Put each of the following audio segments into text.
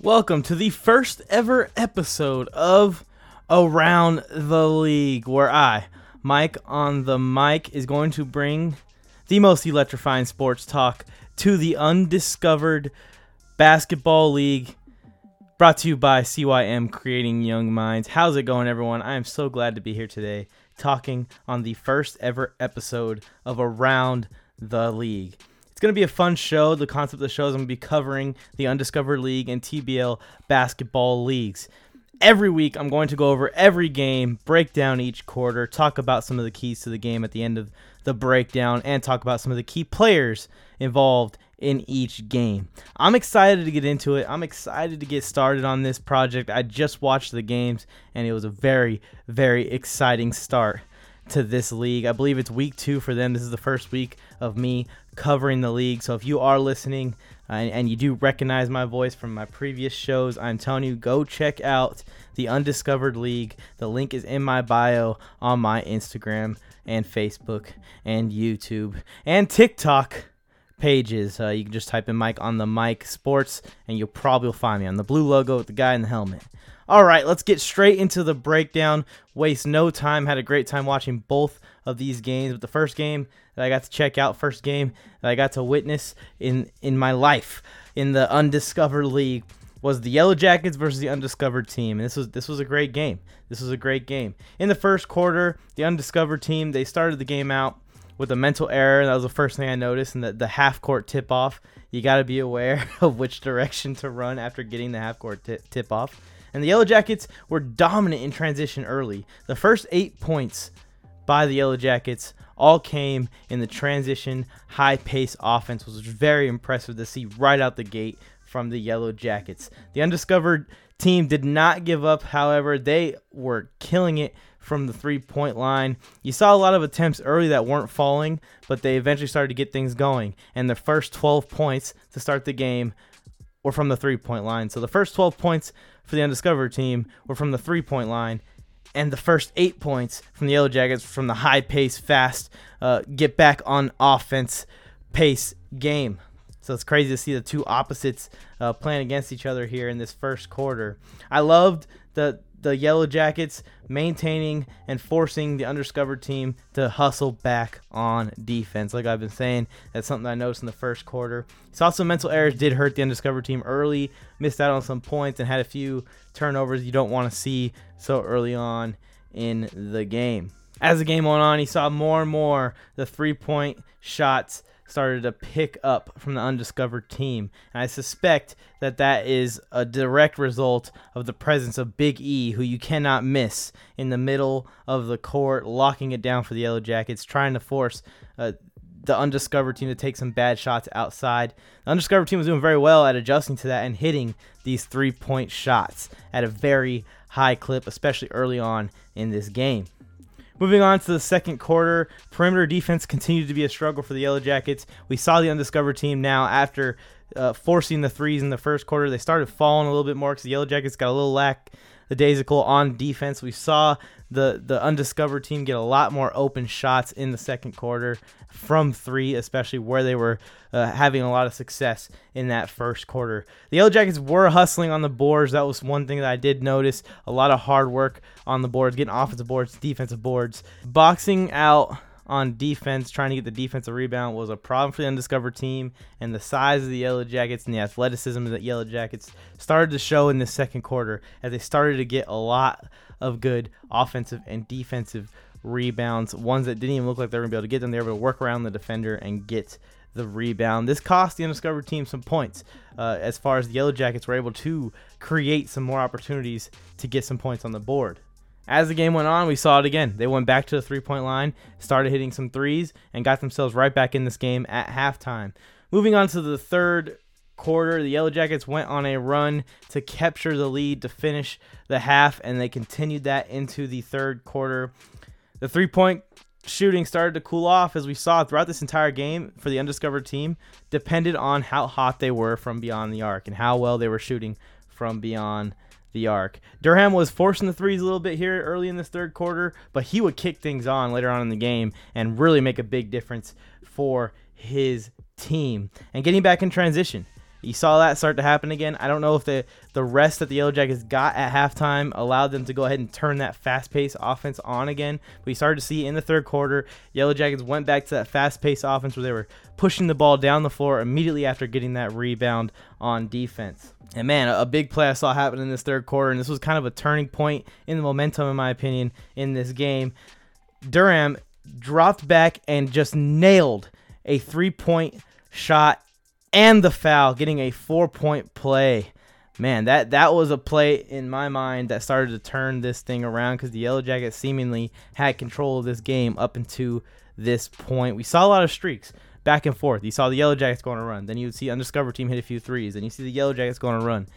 Welcome to the first ever episode of Around the League, where I, Mike on the mic, is going to bring the most electrifying sports talk to the undiscovered basketball league. Brought to you by CYM Creating Young Minds. How's it going, everyone? I am so glad to be here today talking on the first ever episode of Around the League. It's going to be a fun show. The concept of the show is I'm going to be covering the Undiscovered League and TBL basketball leagues. Every week, I'm going to go over every game, break down each quarter, talk about some of the keys to the game at the end of the breakdown, and talk about some of the key players involved in each game. I'm excited to get into it. I'm excited to get started on this project. I just watched the games, and it was a very, very exciting start to this league. I believe it's week two for them. This is the first week of me covering the league. So if you are listening uh, and, and, you do recognize my voice from my previous shows, I'm telling you, go check out the Undiscovered League. The link is in my bio on my Instagram and Facebook and YouTube and TikTok pages. Uh, you can just type in Mike on the mic sports and you'll probably find me on the blue logo with the guy in the helmet. All right, let's get straight into the breakdown. Waste no time. Had a great time watching both of these games. But the first game that I got to check out, first game that I got to witness in in my life in the undiscovered league was the Yellow Jackets versus the undiscovered team. And this was this was a great game. This was a great game. In the first quarter, the undiscovered team they started the game out with a mental error. That was the first thing I noticed. And the, the half court tip off, you got to be aware of which direction to run after getting the half court t- tip off and the Yellow Jackets were dominant in transition early. The first eight points by the Yellow Jackets all came in the transition high pace offense, which was very impressive to see right out the gate from the Yellow Jackets. The undiscovered team did not give up, however, they were killing it from the three point line. You saw a lot of attempts early that weren't falling, but they eventually started to get things going. And the first 12 points to start the game were from the three point line. So the first 12 points for the undiscovered team were from the three point line, and the first eight points from the Yellow Jackets from the high pace, fast, uh, get back on offense pace game. So it's crazy to see the two opposites uh, playing against each other here in this first quarter. I loved the the Yellow Jackets maintaining and forcing the undiscovered team to hustle back on defense. Like I've been saying, that's something I noticed in the first quarter. Saw some mental errors did hurt the undiscovered team early, missed out on some points, and had a few turnovers you don't want to see so early on in the game. As the game went on, he saw more and more the three point shots started to pick up from the undiscovered team. And I suspect that that is a direct result of the presence of Big E, who you cannot miss in the middle of the court, locking it down for the Yellow Jackets, trying to force uh, the undiscovered team to take some bad shots outside. The undiscovered team was doing very well at adjusting to that and hitting these three point shots at a very high clip, especially early on in this game. Moving on to the second quarter, perimeter defense continued to be a struggle for the Yellow Jackets. We saw the undiscovered team now after uh, forcing the threes in the first quarter. They started falling a little bit more because the Yellow Jackets got a little lack the daisical on defense. We saw the the undiscovered team get a lot more open shots in the second quarter from three, especially where they were uh, having a lot of success in that first quarter. The Yellow Jackets were hustling on the boards. That was one thing that I did notice. A lot of hard work on the boards, getting offensive boards, defensive boards, boxing out on defense, trying to get the defensive rebound was a problem for the undiscovered team, and the size of the Yellow Jackets and the athleticism of the Yellow Jackets started to show in the second quarter as they started to get a lot of good offensive and defensive rebounds, ones that didn't even look like they were going to be able to get them. They were able to work around the defender and get the rebound. This cost the undiscovered team some points uh, as far as the Yellow Jackets were able to create some more opportunities to get some points on the board. As the game went on, we saw it again. They went back to the three point line, started hitting some threes, and got themselves right back in this game at halftime. Moving on to the third quarter, the Yellow Jackets went on a run to capture the lead to finish the half, and they continued that into the third quarter. The three point shooting started to cool off as we saw throughout this entire game for the undiscovered team depended on how hot they were from beyond the arc and how well they were shooting from beyond the arc. Durham was forcing the threes a little bit here early in this third quarter, but he would kick things on later on in the game and really make a big difference for his team and getting back in transition. You saw that start to happen again. I don't know if the the rest that the Yellow Jackets got at halftime allowed them to go ahead and turn that fast-paced offense on again. But We started to see in the third quarter, Yellow Jackets went back to that fast-paced offense where they were pushing the ball down the floor immediately after getting that rebound on defense. And man, a big play I saw happen in this third quarter, and this was kind of a turning point in the momentum, in my opinion, in this game. Durham dropped back and just nailed a three-point shot and the foul, getting a four point play. Man, that, that was a play in my mind that started to turn this thing around because the Yellow Jackets seemingly had control of this game up until this point. We saw a lot of streaks back and forth. You saw the Yellow Jackets going to run. Then you would see Undiscovered team hit a few threes. and you see the Yellow Jackets going to run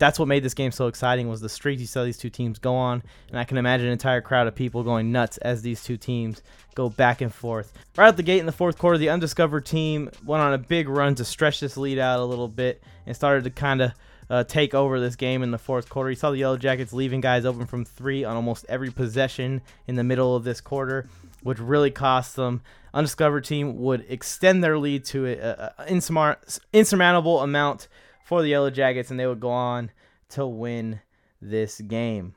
that's what made this game so exciting was the streaks you saw these two teams go on, and I can imagine an entire crowd of people going nuts as these two teams go back and forth. Right out the gate in the fourth quarter, the undiscovered team went on a big run to stretch this lead out a little bit and started to kind of uh, take over this game in the fourth quarter. You saw the Yellow Jackets leaving guys open from three on almost every possession in the middle of this quarter, which really cost them. Undiscovered team would extend their lead to an insurmountable amount for the Yellow Jackets, and they would go on to win this game.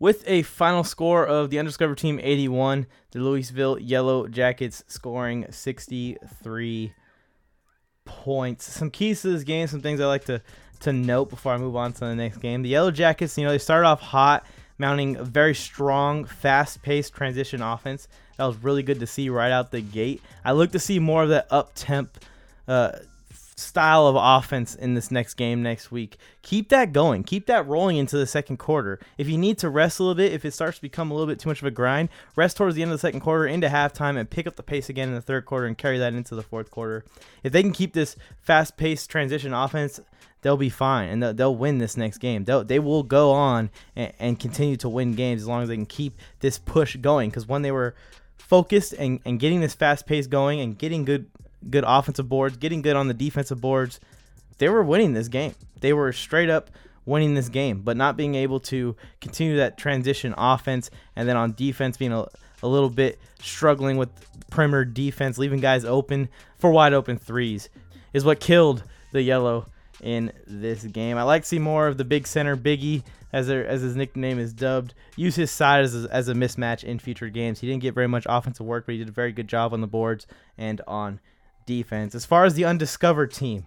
With a final score of the undiscovered team 81, the Louisville Yellow Jackets scoring 63 points. Some keys to this game, some things I like to to note before I move on to the next game. The Yellow Jackets, you know, they started off hot, mounting a very strong, fast-paced transition offense. That was really good to see right out the gate. I look to see more of that up temp uh, style of offense in this next game next week. Keep that going. Keep that rolling into the second quarter. If you need to rest a little bit, if it starts to become a little bit too much of a grind, rest towards the end of the second quarter into halftime and pick up the pace again in the third quarter and carry that into the fourth quarter. If they can keep this fast paced transition offense, they'll be fine and they'll, win this next game. They'll, they will go on and, and continue to win games as long as they can keep this push going. Because when they were focused and, and getting this fast pace going and getting good good offensive boards, getting good on the defensive boards. They were winning this game. They were straight up winning this game, but not being able to continue that transition offense and then on defense being a, a little bit struggling with primer defense, leaving guys open for wide open threes is what killed the yellow in this game. I like to see more of the big center, Biggie, as, their, as his nickname is dubbed, use his side as a, as a mismatch in future games. He didn't get very much offensive work, but he did a very good job on the boards and on defense. As far as the undiscovered team,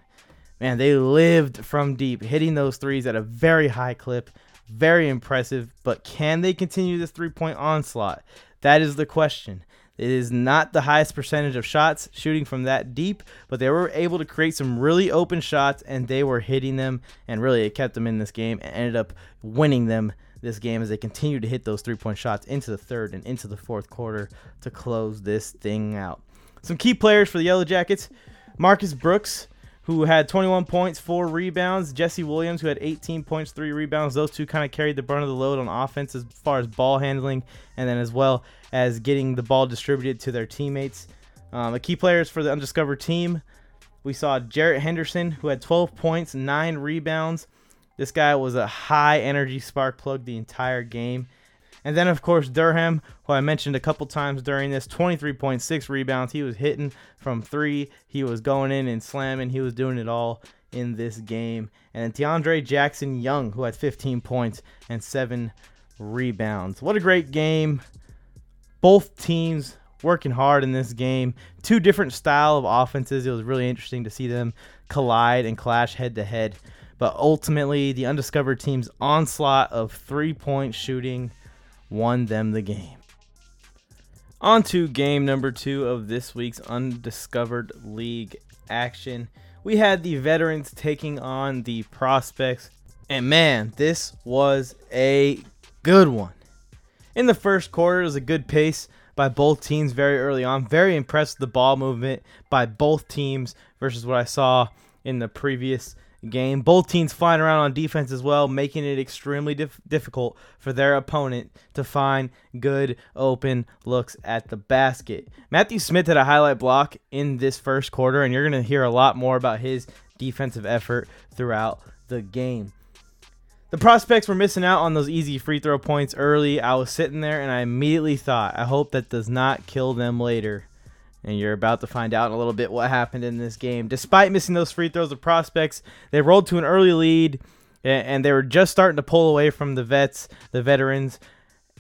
man, they lived from deep, hitting those threes at a very high clip. Very impressive, but can they continue this three point onslaught? That is the question. It is not the highest percentage of shots shooting from that deep, but they were able to create some really open shots and they were hitting them, and really it kept them in this game and ended up winning them this game as they continued to hit those three point shots into the third and into the fourth quarter to close this thing out. Some key players for the Yellow Jackets Marcus Brooks, who had 21 points, four rebounds. Jesse Williams, who had 18 points, three rebounds. Those two kind of carried the brunt of the load on offense as far as ball handling and then as well as getting the ball distributed to their teammates. Um, the key players for the undiscovered team, we saw Jarrett Henderson, who had 12 points, nine rebounds. This guy was a high energy spark plug the entire game. And then, of course, Durham, who I mentioned a couple times during this 23.6 rebounds. He was hitting from three, he was going in and slamming, he was doing it all in this game. And DeAndre Jackson Young, who had 15 points and seven rebounds. What a great game. Both teams working hard in this game. Two different style of offenses. It was really interesting to see them collide and clash head to head. But ultimately, the undiscovered team's onslaught of three point shooting won them the game. On to game number two of this week's Undiscovered League action. We had the veterans taking on the prospects, and man, this was a good one. In the first quarter, it was a good pace by both teams very early on. Very impressed with the ball movement by both teams versus what I saw in the previous game. Both teams flying around on defense as well, making it extremely dif- difficult for their opponent to find good open looks at the basket. Matthew Smith had a highlight block in this first quarter, and you're going to hear a lot more about his defensive effort throughout the game. The prospects were missing out on those easy free throw points early. I was sitting there and I immediately thought, I hope that does not kill them later. And you're about to find out in a little bit what happened in this game. Despite missing those free throws, the prospects they rolled to an early lead, and they were just starting to pull away from the vets, the veterans.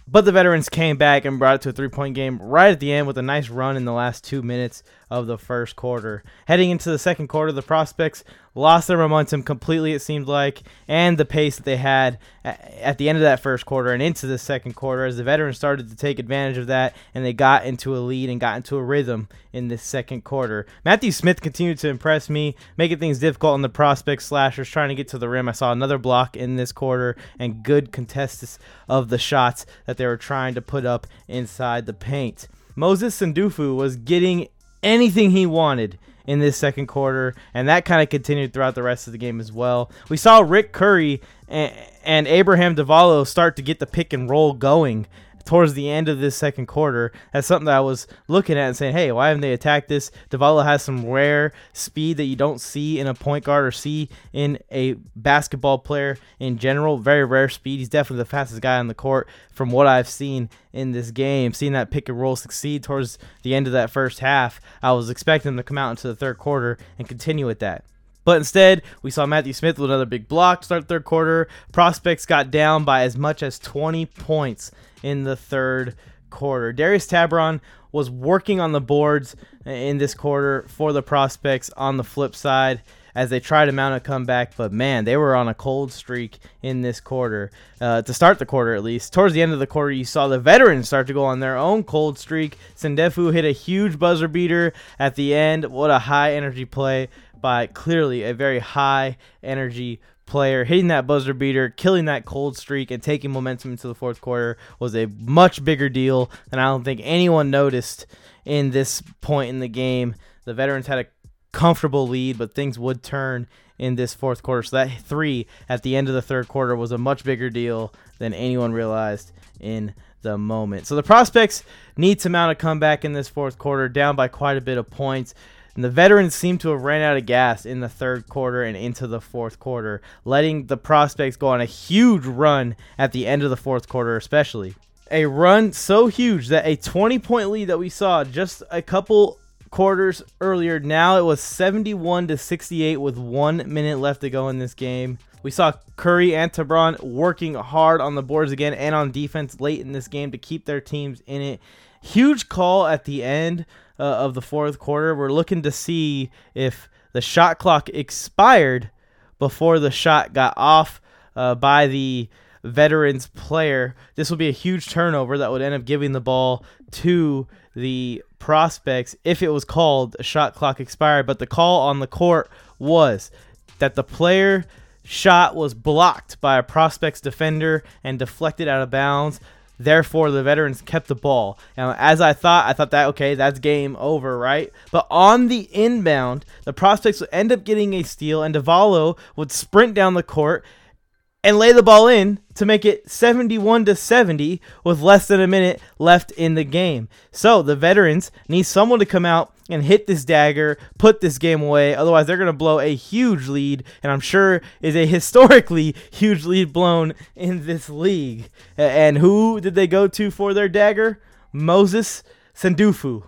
But the veterans came back and brought it to a three point game right at the end with a nice run in the last two minutes of the first quarter. Heading into the second quarter, the prospects lost their momentum completely, it seemed like, and the pace that they had at the end of that first quarter and into the second quarter as the veterans started to take advantage of that and they got into a lead and got into a rhythm in the second quarter. Matthew Smith continued to impress me, making things difficult on the prospect slashers trying to get to the rim. I saw another block in this quarter and good contests of the shots that they were trying to put up inside the paint. Moses Sendufu was getting anything he wanted in this second quarter, and that kind of continued throughout the rest of the game as well. We saw Rick Curry and, and Abraham Davalo start to get the pick and roll going towards the end of this second quarter. That's something that I was looking at and saying, hey, why haven't they attacked this? Davalo has some rare speed that you don't see in a point guard or see in a basketball player in general. Very rare speed. He's definitely the fastest guy on the court from what I've seen in this game. Seeing that pick and roll succeed towards the end of that first half, I was expecting them to come out into the third quarter and continue with that. But instead, we saw Matthew Smith with another big block start third quarter. Prospects got down by as much as 20 points in the third quarter. Darius Tabron was working on the boards in this quarter for the prospects on the flip side as they tried to mount a comeback. But man, they were on a cold streak in this quarter uh, to start the quarter at least. Towards the end of the quarter, you saw the veterans start to go on their own cold streak. Sendefu hit a huge buzzer beater at the end. What a high energy play by clearly a very high energy player hitting that buzzer beater, killing that cold streak, and taking momentum into the fourth quarter was a much bigger deal than I don't think anyone noticed in this point in the game. The veterans had a comfortable lead, but things would turn in this fourth quarter. So that three at the end of the third quarter was a much bigger deal than anyone realized in the moment. So the prospects need to mount a comeback in this fourth quarter, down by quite a bit of points. And the veterans seem to have ran out of gas in the third quarter and into the fourth quarter, letting the prospects go on a huge run at the end of the fourth quarter, especially. A run so huge that a 20 point lead that we saw just a couple quarters earlier, now it was 71 to 68 with one minute left to go in this game. We saw Curry and Tabron working hard on the boards again and on defense late in this game to keep their teams in it. Huge call at the end uh, of the fourth quarter. We're looking to see if the shot clock expired before the shot got off uh, by the veterans player. This will be a huge turnover that would end up giving the ball to the prospects if it was called a shot clock expired. But the call on the court was that the player shot was blocked by a prospect's defender and deflected out of bounds. Therefore, the veterans kept the ball. Now, as I thought, I thought that, okay, that's game over, right? But on the inbound, the prospects would end up getting a steal, and Davalo would sprint down the court and lay the ball in to make it 71 to 70 with less than a minute left in the game. So the veterans need someone to come out and hit this dagger, put this game away. Otherwise, they're going to blow a huge lead, and I'm sure is a historically huge lead blown in this league. And who did they go to for their dagger? Moses Sendufu,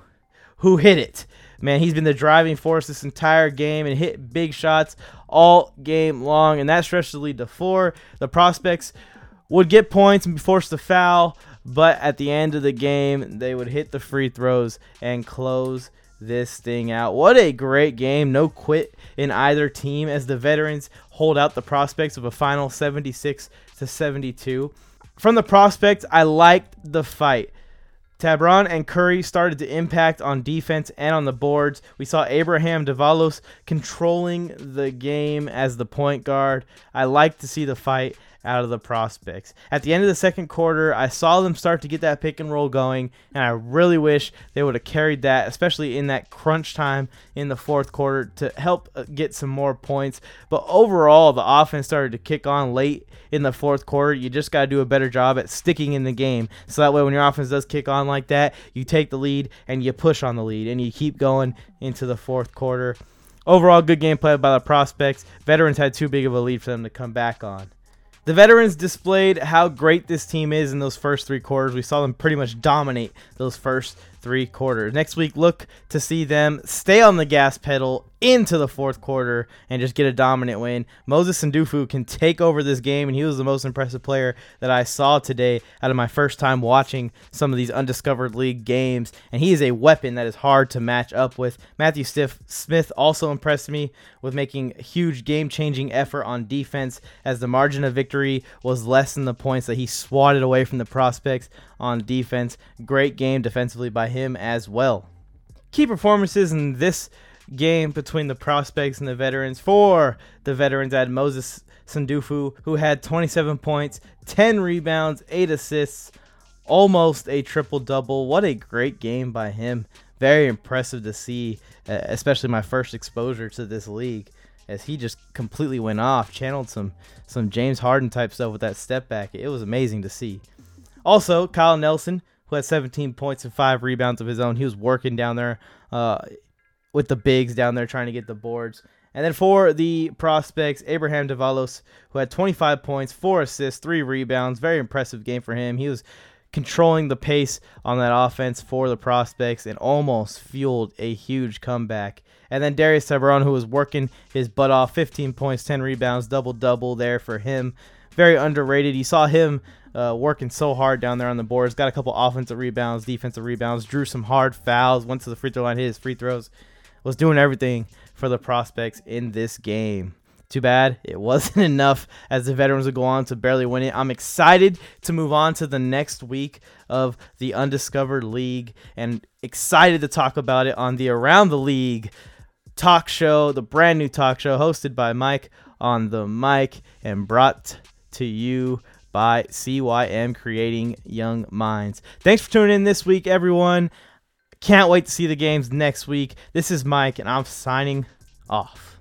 who hit it. Man, he's been the driving force this entire game and hit big shots all game long, and that stretched the lead to four. The prospects would get points and be forced to foul, but at the end of the game, they would hit the free throws and close this thing out. What a great game. No quit in either team as the veterans hold out the prospects of a final 76 to 72. From the prospects, I liked the fight. Tabron and Curry started to impact on defense and on the boards. We saw Abraham Davalos controlling the game as the point guard. I like to see the fight out of the prospects. At the end of the second quarter, I saw them start to get that pick and roll going, and I really wish they would have carried that, especially in that crunch time in the fourth quarter to help uh, get some more points. But overall, the offense started to kick on late in the fourth quarter. You just got to do a better job at sticking in the game. So that way, when your offense does kick on like that, you take the lead and you push on the lead and you keep going into the fourth quarter. Overall, good gameplay by the prospects. Veterans had too big of a lead for them to come back on The veterans displayed how great this team is in those first three quarters. We saw them pretty much dominate those first three quarters. Next week, look to see them stay on the gas pedal into the fourth quarter and just get a dominant win. Moses Sandufo can take over this game, and he was the most impressive player that I saw today out of my first time watching some of these undiscovered league games. And he is a weapon that is hard to match up with. Matthew Stiff Smith also impressed me with making a huge game changing effort on defense as the margin of victory was less than the points that he swatted away from the prospects on defense. Great game defensively by him as well. Key performances in this game between the prospects and the veterans. For the veterans, I had Moses Sandufo, who had 27 points, 10 rebounds, 8 assists, almost a triple double. What a great game by him. Very impressive to see, especially my first exposure to this league as he just completely went off, channeled some some James Harden type stuff with that step back. It was amazing to see. Also, Kyle Nelson, who had 17 points and five rebounds of his own, he was working down there uh, with the bigs down there trying to get the boards. And then for the prospects, Abraham Davalos, who had 25 points, four assists, three rebounds. Very impressive game for him. He was controlling the pace on that offense for the prospects and almost fueled a huge comeback. And then Darius Tabron, who was working his butt off, 15 points, 10 rebounds, double double there for him. Very underrated. You saw him uh, working so hard down there on the boards. Got a couple offensive rebounds, defensive rebounds, drew some hard fouls, went to the free throw line, hit his free throws, was doing everything for the prospects in this game. Too bad it wasn't enough as the veterans would go on to barely win it. I'm excited to move on to the next week of the Undiscovered League and excited to talk about it on the Around the League talk show, the brand new talk show hosted by Mike on the mic and brought to you by CYM Creating Young Minds. Thanks for tuning in this week, everyone. Can't wait to see the games next week. This is Mike, and I'm signing off.